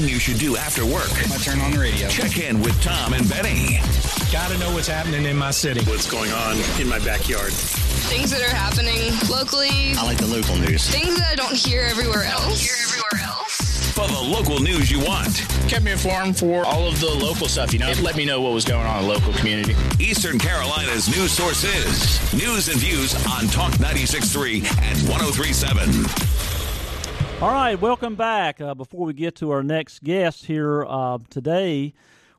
thing you should do after work, I turn on the radio. check in with Tom and Benny. Gotta know what's happening in my city. what's going on in my backyard. things that are happening locally, I like the local news. things that I don't hear everywhere else. Hear everywhere else. For the local news you want, Kept me informed for all of the local stuff, you know. It let me know what was going on in the local community. Eastern Carolina's news sources. News and views on Talk 96.3 and 103.7. All right, welcome back. Uh, before we get to our next guest here uh, today,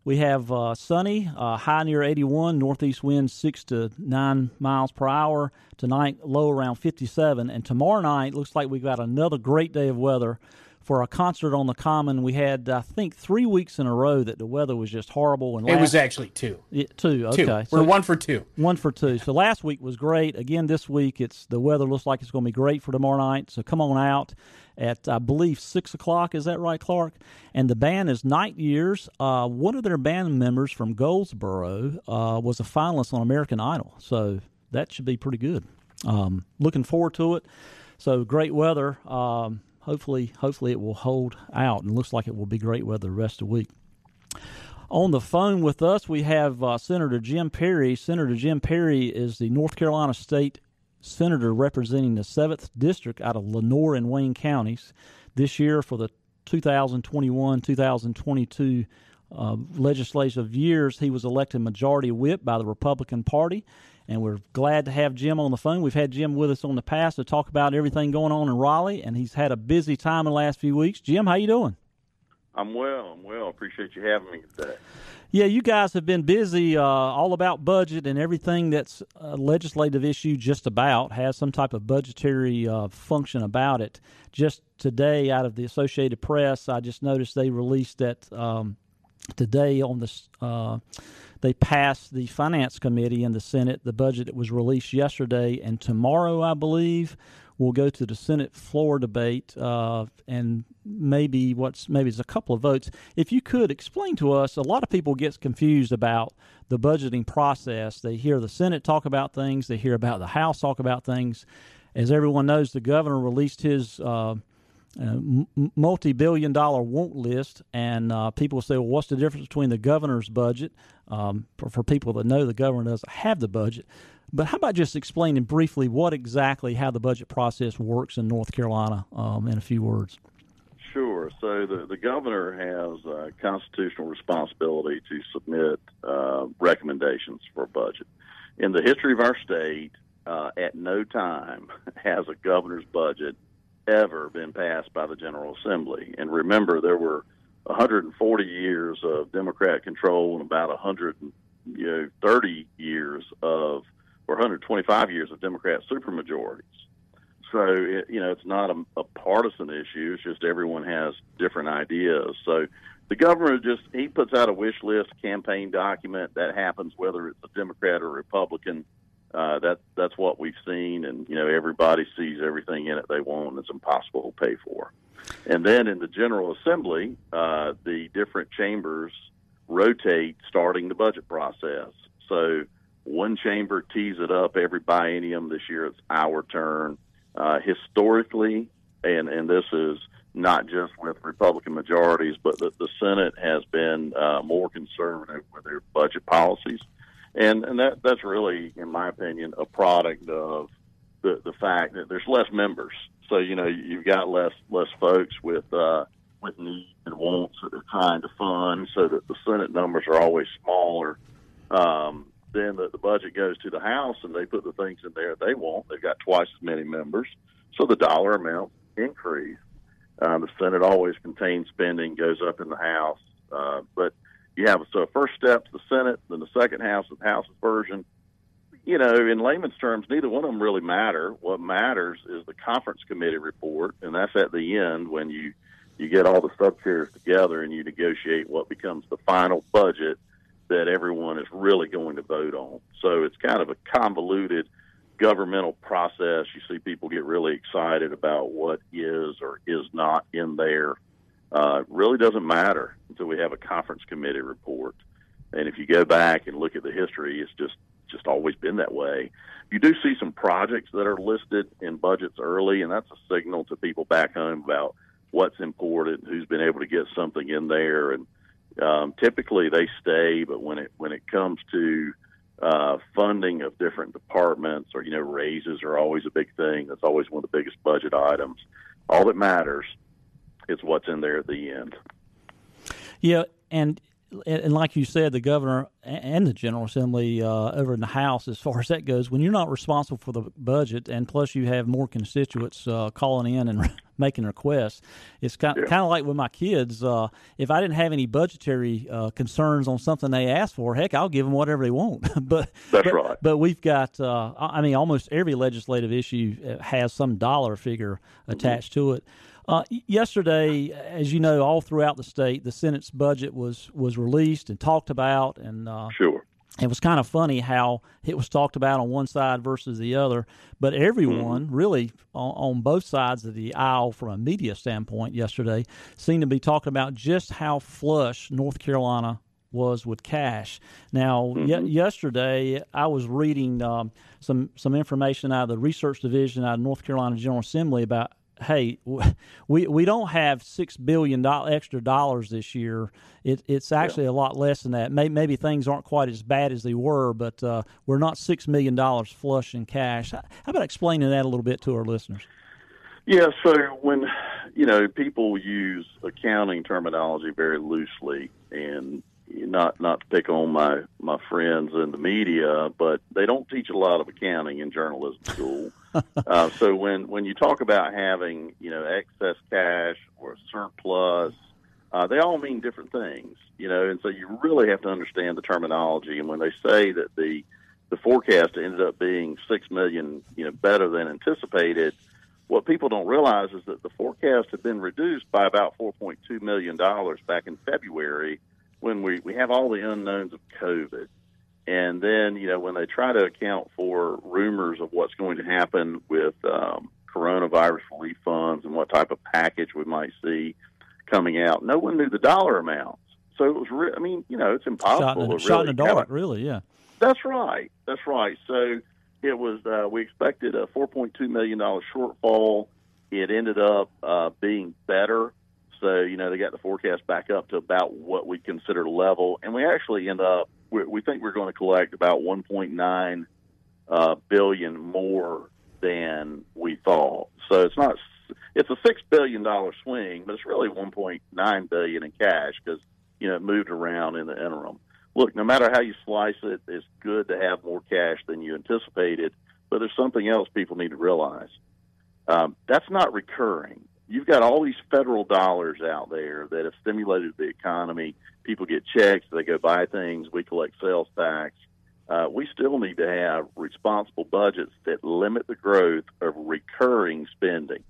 we have uh, sunny, uh, high near 81, northeast wind 6 to 9 miles per hour. Tonight, low around 57. And tomorrow night, looks like we've got another great day of weather for a concert on the Common. We had, I think, three weeks in a row that the weather was just horrible. And It was actually two. Yeah, two. Two. We're So- one for two. one for two. So last week was great. Again, this week it's the weather looks like it's going to be great for tomorrow night. So come on out at I believe six o'clock. Is that right, Clark? And the band is Night Years. Uh, one of their band members from Goldsboro uh, was a finalist on American Idol. So that should be pretty good. Um, looking forward to it. So great weather. Um, hopefully, hopefully it will hold out, and looks like it will be great weather the rest of the week. On the phone with us, we have uh, Senator Jim Perry. Senator Jim Perry is the North Carolina State Senator representing the 7th District out of Lenoir and Wayne counties. This year, for the 2021 2022 uh, legislative years, he was elected majority whip by the Republican Party. And we're glad to have Jim on the phone. We've had Jim with us on the past to talk about everything going on in Raleigh, and he's had a busy time in the last few weeks. Jim, how you doing? I'm well. I'm well. Appreciate you having me today. Yeah, you guys have been busy, uh, all about budget and everything that's a legislative issue. Just about has some type of budgetary uh, function about it. Just today, out of the Associated Press, I just noticed they released that um, today on this. Uh, they passed the Finance Committee in the Senate the budget that was released yesterday, and tomorrow, I believe, we'll go to the Senate floor debate, uh, and maybe what's maybe it's a couple of votes. If you could explain to us, a lot of people get confused about the budgeting process. They hear the Senate talk about things, they hear about the House talk about things. As everyone knows, the governor released his. Uh, uh, multi-billion dollar want list, and uh, people say, "Well, what's the difference between the governor's budget?" Um, for, for people that know the governor doesn't have the budget, but how about just explaining briefly what exactly how the budget process works in North Carolina um, in a few words? Sure. So the, the governor has a constitutional responsibility to submit uh, recommendations for a budget. In the history of our state, uh, at no time has a governor's budget ever been passed by the General Assembly. And remember, there were 140 years of Democrat control and about 130 years of, or 125 years of Democrat supermajorities. So it, you know, it's not a, a partisan issue. It's just everyone has different ideas. So the governor just he puts out a wish list campaign document that happens whether it's a Democrat or Republican. Uh, that that's what we've seen, and you know everybody sees everything in it they want. It's impossible to pay for. And then in the General Assembly, uh, the different chambers rotate starting the budget process. So one chamber tees it up every biennium. This year it's our turn. Uh, historically, and, and this is not just with Republican majorities, but the, the Senate has been uh, more conservative with their budget policies. And, and that, that's really, in my opinion, a product of the, the fact that there's less members. So, you know, you've got less, less folks with, uh, with needs and wants that they're trying to fund so that the Senate numbers are always smaller. Um, then the, the budget goes to the House and they put the things in there they want. They've got twice as many members, so the dollar amount increase. Uh, the Senate always contains spending, goes up in the House, uh, but you have so first step's the Senate, then the second House the House's version. You know, in layman's terms, neither one of them really matter. What matters is the conference committee report, and that's at the end when you you get all the sub chairs together and you negotiate what becomes the final budget that everyone is really going to vote on. So it's kind of a convoluted governmental process. You see people get really excited about what is or is not in there. Uh, really doesn't matter until we have a conference committee report. And if you go back and look at the history, it's just just always been that way. You do see some projects that are listed in budgets early, and that's a signal to people back home about what's important, who's been able to get something in there, and um, typically they stay. But when it when it comes to uh, funding of different departments, or you know, raises are always a big thing. That's always one of the biggest budget items. All that matters is what's in there at the end. Yeah, and and like you said, the governor and the General Assembly uh, over in the House, as far as that goes, when you're not responsible for the budget, and plus you have more constituents uh, calling in and making requests, it's kind, yeah. kind of like with my kids. Uh, if I didn't have any budgetary uh, concerns on something they ask for, heck, I'll give them whatever they want. but that's but, right. But we've got, uh, I mean, almost every legislative issue uh, has some dollar figure attached mm-hmm. to it. Uh, yesterday, as you know, all throughout the state, the Senate's budget was was released and talked about, and uh, sure. It was kind of funny how it was talked about on one side versus the other, but everyone mm-hmm. really on, on, both sides of the aisle, from a media standpoint, yesterday seemed to be talking about just how flush North Carolina was with cash. Now, mm-hmm. yesterday I was reading um, some some information out of the research division out of North Carolina General Assembly about hey, we we don't have six billion dollar extra dollars this year. It, it's actually yeah. a lot less than that. Maybe, maybe, things aren't quite as bad as they were, but uh, we're not six million dollars flush in cash. How about explaining that a little bit to our listeners? Yeah, so when you know people use accounting terminology very loosely, and not not to pick on my my friends in the media, but they don't teach a lot of accounting in journalism school. uh, so when when you talk about having you know excess cash or surplus, uh, they all mean different things, you know, and so you really have to understand the terminology. And when they say that the the forecast ended up being six million, you know, better than anticipated, what people don't realize is that the forecast had been reduced by about four point two million dollars back in February when we, we have all the unknowns of COVID. And then, you know, when they try to account for rumors of what's going to happen with um, coronavirus relief funds and what type of package we might see coming out, no one knew the dollar amounts. So it was, re- I mean, you know, it's impossible shot in, to really shot in the dark, really, yeah. That's right. That's right. So it was, uh, we expected a $4.2 million shortfall. It ended up uh, being better so, you know, they got the forecast back up to about what we consider level. And we actually end up, we, think we're going to collect about 1.9 uh, billion more than we thought. So it's not, it's a $6 billion swing, but it's really 1.9 billion in cash because, you know, it moved around in the interim. Look, no matter how you slice it, it's good to have more cash than you anticipated. But there's something else people need to realize. Um, that's not recurring you've got all these federal dollars out there that have stimulated the economy. People get checks, they go buy things, we collect sales tax. Uh, we still need to have responsible budgets that limit the growth of recurring spending.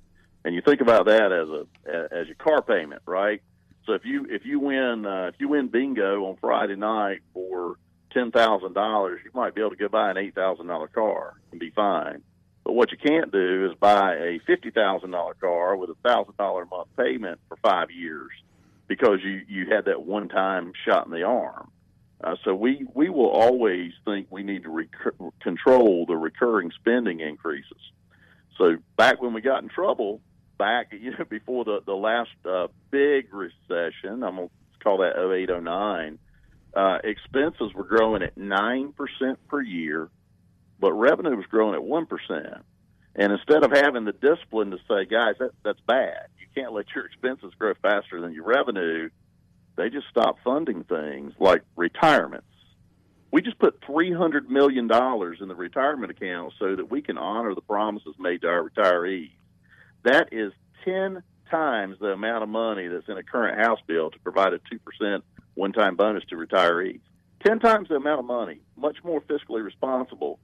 And you think about that as a as your car payment, right? So if you if you win uh, if you win bingo on Friday night for ten thousand dollars, you might be able to go buy an eight thousand dollar car and be fine. But what you can't do is buy a fifty thousand dollar car with a thousand dollar a month payment for five years because you you had that one time shot in the arm. Uh, so we we will always think we need to control the recurring spending increases. So back when we got in trouble, back you know before the the last uh, big recession, I'm gonna call that 0809, uh, expenses were growing at nine percent per year but revenue was growing at one percent. And instead of having the discipline to say, guys, that, that's bad. You can't let your expenses grow faster than your revenue. They just stopped funding things like retirements. We just put three hundred million dollars in the retirement account so that we can honor the promises made to our retirees. That is ten times the amount of money that's in a current House bill to provide a two percent one-time bonus to retirees. Ten times the amount of money, much more fiscally responsible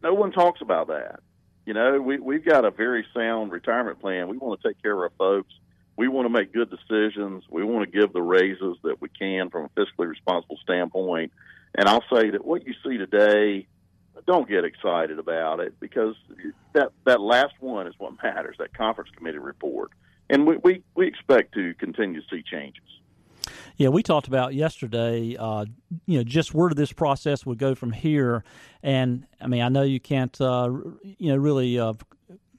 but no one talks about that. You know, we, we've got a very sound retirement plan. We want to take care of our folks. We want to make good decisions. We want to give the raises that we can from a fiscally responsible standpoint. And I'll say that what you see today, don't get excited about it because that that last one is what matters. That conference committee report, and we we, we expect to continue to see changes. Yeah, we talked about yesterday, uh, you know, just where this process would go from here. And I mean, I know you can't, uh, you know, really uh,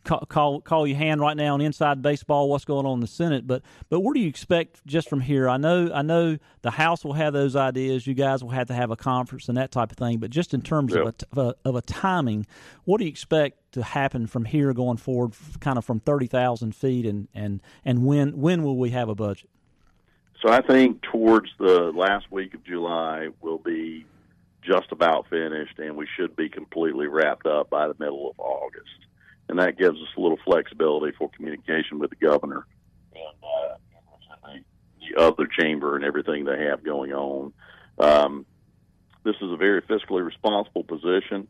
call, call call your hand right now on inside baseball, what's going on in the Senate. But but what do you expect just from here? I know I know the House will have those ideas. You guys will have to have a conference and that type of thing. But just in terms Yep. of, a, of a of a timing, what do you expect to happen from here going forward, kind of from thirty thousand feet, and and and when when will we have a budget? So I think towards the last week of July we'll be just about finished, and we should be completely wrapped up by the middle of August. And that gives us a little flexibility for communication with the governor and uh, the, the other chamber and everything they have going on. Um, this is a very fiscally responsible position.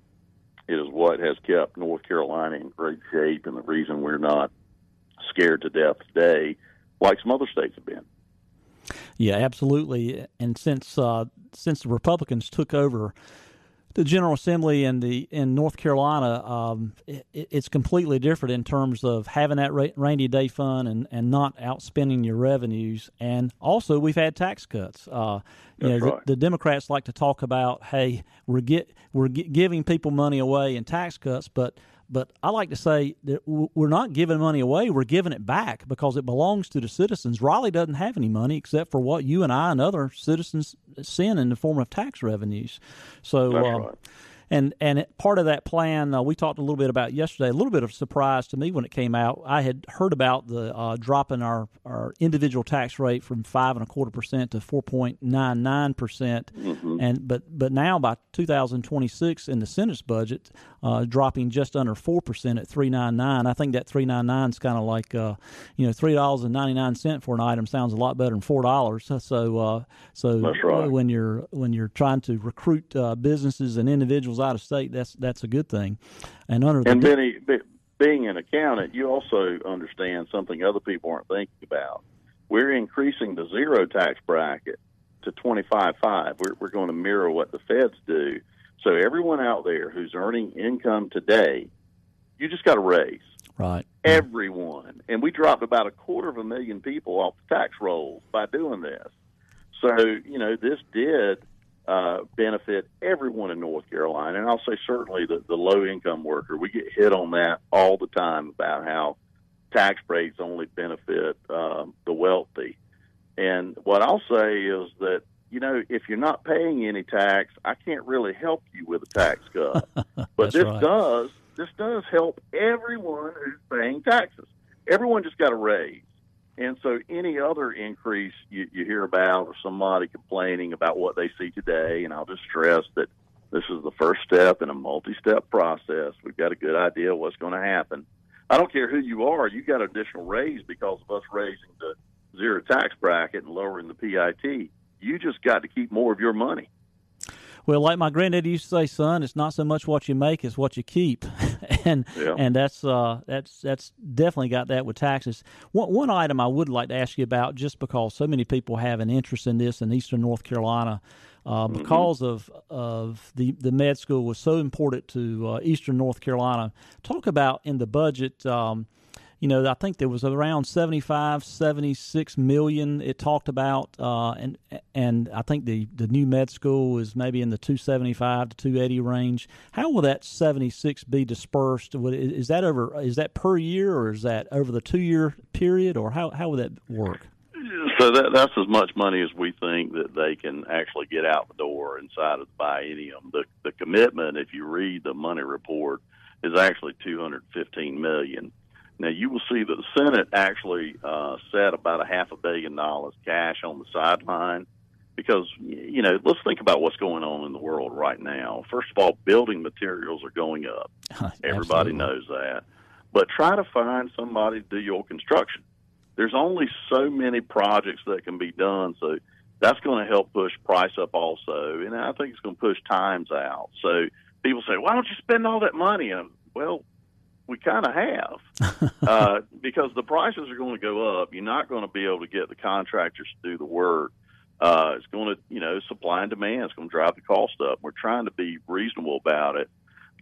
It is what has kept North Carolina in great shape, and the reason we're not scared to death today, like some other states have been. Yeah, absolutely. And since uh, since the Republicans took over the General Assembly in the in North Carolina, um, it, it's completely different in terms of having that ra- rainy day fund and, and not outspending your revenues. And also, we've had tax cuts. Uh, you That's know, right. the, the Democrats like to talk about, hey, we're get we're gi- giving people money away in tax cuts, but but I like to say that we're not giving money away; we're giving it back because it belongs to the citizens. Raleigh doesn't have any money except for what you and I and other citizens send in the form of tax revenues. So, uh, right. And and it, part of that plan uh, we talked a little bit about yesterday. A little bit of surprise to me when it came out. I had heard about the uh, dropping our, our individual tax rate from five and a quarter percent to four point nine nine percent, and but but now by 2026 in the Senate's budget, uh, dropping just under four percent at three nine nine. I think that three nine nine is kind of like uh, you know three dollars and ninety nine cent for an item sounds a lot better than four dollars. So uh, so That's right. when you're when you're trying to recruit uh, businesses and individuals out of state, that's that's a good thing. And under the And Benny, be, being an accountant, you also understand something other people aren't thinking about. We're increasing the zero tax bracket to twenty five five. We're we're going to mirror what the feds do. So everyone out there who's earning income today, you just got to raise right, everyone. And we dropped about a quarter of a million people off the tax rolls by doing this. So, you know, this did uh, benefit everyone in North Carolina. And I'll say certainly the, the low income worker. We get hit on that all the time about how tax breaks only benefit um, the wealthy. And what I'll say is that, you know, if you're not paying any tax, I can't really help you with a tax cut. But this right. does this does help everyone who's paying taxes. Everyone just got a raise. And so any other increase you, you hear about or somebody complaining about what they see today, and I'll just stress that this is the first step in a multi-step process. We've got a good idea what's going to happen. I don't care who you are, you got an additional raise because of us raising the zero tax bracket and lowering the PIT. You just got to keep more of your money. Well, like my granddad used to say, son, it's not so much what you make; it's what you keep, and Yeah. and that's uh, that's that's definitely got that with taxes. One one item I would like to ask you about, just because so many people have an interest in this in Eastern North Carolina, uh, because of of the the med school was so important to uh, Eastern North Carolina. Talk about in the budget. Um, you know, I think there was around 75, 76 million it talked about, uh, and and I think the, the new med school is maybe in the 275 to 280 range. How will that 76 be dispersed? Is that over? Is that per year, or is that over the two year period, or how how would that work? So that that's as much money as we think that they can actually get out the door inside of the biennium. The the commitment, if you read the money report, is actually two hundred fifteen million. Now you will see that the Senate actually uh, set about a half a billion dollars cash on the sideline because you know let's think about what's going on in the world right now. First of all, building materials are going up. Everybody Absolutely. knows that. But try to find somebody to do your construction. There's only so many projects that can be done, so that's going to help push price up also, and I think it's going to push times out. So people say, "Why don't you spend all that money?" And well, we kind of have uh, because the prices are going to go up. You're not going to be able to get the contractors to do the work. Uh, it's going to, you know, supply and demand. It's going to drive the cost up. We're trying to be reasonable about it.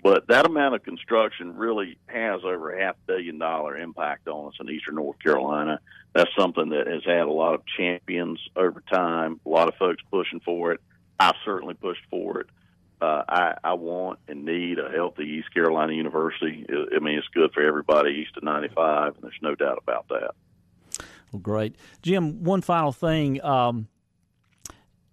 But that amount of construction really has over a half billion dollar impact on us in eastern North Carolina. That's something that has had a lot of champions over time. A lot of folks pushing for it. I certainly pushed for it. Uh, I, I want and need a healthy East Carolina University. I mean, it's good for everybody east of 95, and there's no doubt about that. Well, great, Jim. One final thing. Um,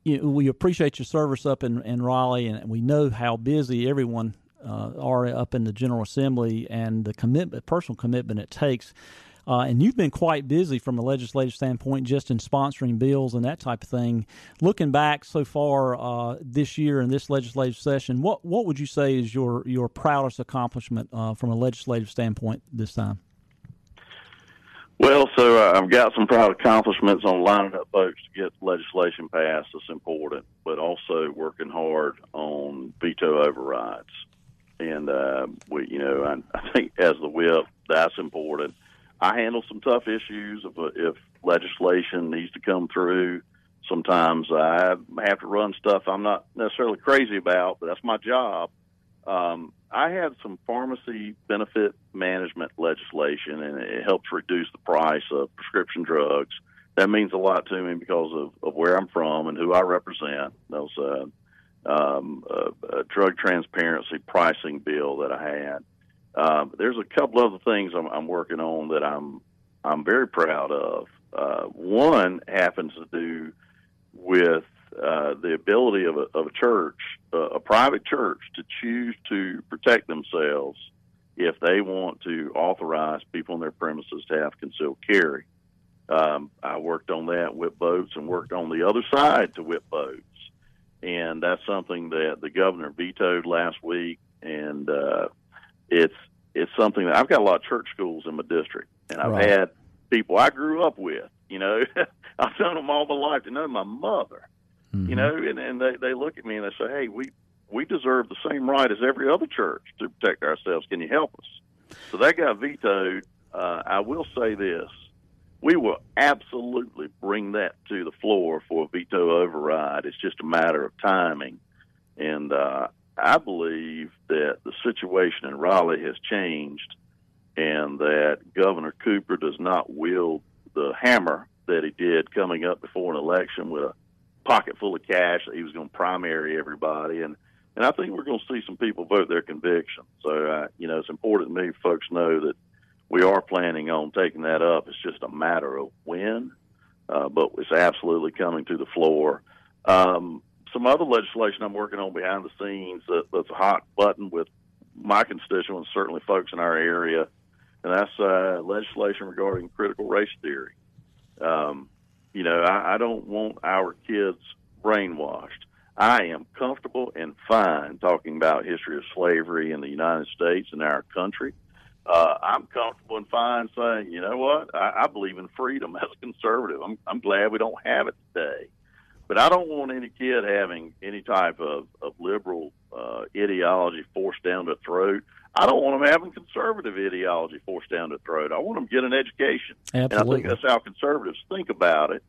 you we appreciate your service up in, in Raleigh, and we know how busy everyone uh, are up in the General Assembly and the commitment, personal commitment it takes. Uh, and you've been quite busy from a legislative standpoint, just in sponsoring bills and that type of thing. Looking back so far uh, this year in this legislative session, what what would you say is your your proudest accomplishment uh, from a legislative standpoint this time? Well, so uh, I've got some proud accomplishments on lining up folks to get legislation passed. That's important, but also working hard on veto overrides. And uh, we, you know, I, I think as the whip, that's important. I handle some tough issues if, if legislation needs to come through. Sometimes I have to run stuff I'm not necessarily crazy about, but that's my job. Um, I had some pharmacy benefit management legislation, and it helps reduce the price of prescription drugs. That means a lot to me because of, of where I'm from and who I represent. That was a, um, a, a drug transparency pricing bill that I had. Um, there's a couple other things I'm, I'm working on that I'm I'm very proud of. Uh, one happens to do with uh, the ability of a, of a church, a private church, to choose to protect themselves if they want to authorize people on their premises to have concealed carry. Um, I worked on that, whip boats, and worked on the other side to whip boats. And that's something that the governor vetoed last week. And uh, it's it's something that I've got a lot of church schools in my district, and I've Right. had people I grew up with. You know, I've known them all my life. They know my mother. You know, and, and they they look at me and they say, "Hey, we we deserve the same right as every other church to protect ourselves. Can you help us?" So that got vetoed. Uh, I will say this: we will absolutely bring that to the floor for a veto override. It's just a matter of timing, and uh, I believe that the situation in Raleigh has changed, and that Governor Cooper does not wield the hammer that he did coming up before an election with a pocket full of cash that he was going to primary everybody, and and I think we're going to see some people vote their conviction. So uh, you know, it's important to me folks know that we are planning on taking that up. It's just a matter of when, uh, but it's absolutely coming to the floor. Um, some other legislation I'm working on behind the scenes that, that's a hot button with my constituents, certainly folks in our area, and that's uh, legislation regarding critical race theory. Um, you know, I, I don't want our kids brainwashed. I am comfortable and fine talking about history of slavery in the United States and our country. Uh, I'm comfortable and fine saying, you know what, I, I believe in freedom as a conservative. I'm, I'm glad we don't have it today. But I don't want any kid having any type of, of liberal uh, ideology forced down their throat. I don't want them having conservative ideology forced down their throat. I want them to get an education. And I think that's how conservatives think about it.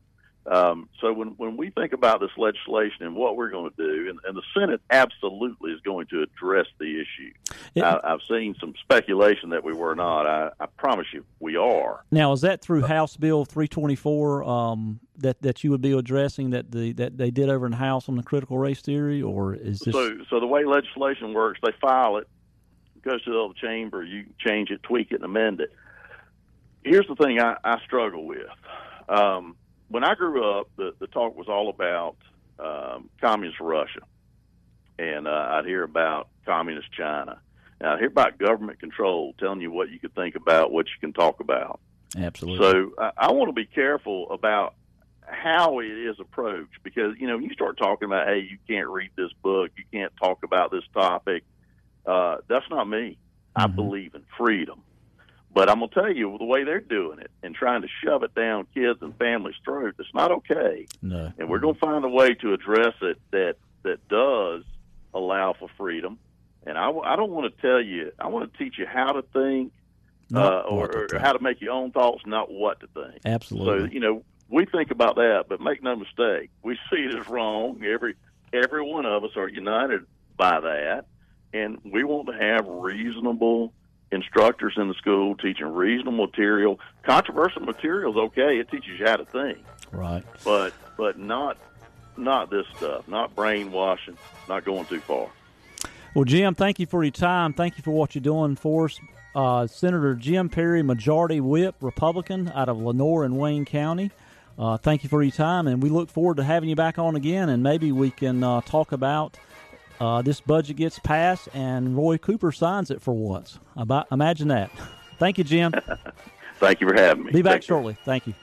Um, so when, when we think about this legislation and what we're going to do, and, and the Senate absolutely is going to address the issue. I, I've seen some speculation that we were not. I, I promise you, we are. Now, is that through House Bill 324 um, that that you would be addressing that the that they did over in the House on the critical race theory, or is this? So, so the way legislation works, they file it, goes to the other chamber, you change it, tweak it, and amend it. Here's the thing I, I struggle with. Um, when I grew up, the, the talk was all about um, communist Russia, and uh, I'd hear about communist China. And I'd hear about government control, telling you what you could think about, what you can talk about. Absolutely. So I, I want to be careful about how it is approached because you know when you start talking about hey you can't read this book you can't talk about this topic uh, that's not me I believe in freedom but I'm gonna tell you the way they're doing it and trying to shove it down kids and families' throats it's not okay no. and we're going to find a way to address it that that does allow for freedom. And I, I don't want to tell you. I want to teach you how to think, uh, or, to or how to make your own thoughts, not what to think. Absolutely. So you know, we think about that, but make no mistake, we see it as wrong. Every every one of us are united by that, and we want to have reasonable, instructors in the school teaching reasonable material. Controversial material is okay; it teaches you how to think. Right. But but not not this stuff. Not brainwashing. Not going too far. Well, Jim, thank you for your time. Thank you for what you're doing for us. Uh, Senator Jim Perry, Majority Whip, Republican out of Lenoir and Wayne County. Uh, thank you for your time, and we look forward to having you back on again, and maybe we can uh, talk about uh, this budget gets passed and Roy Cooper signs it for once. About imagine that. Thank you, Jim. Thank you for having me. Be back Take care. shortly. Thank you.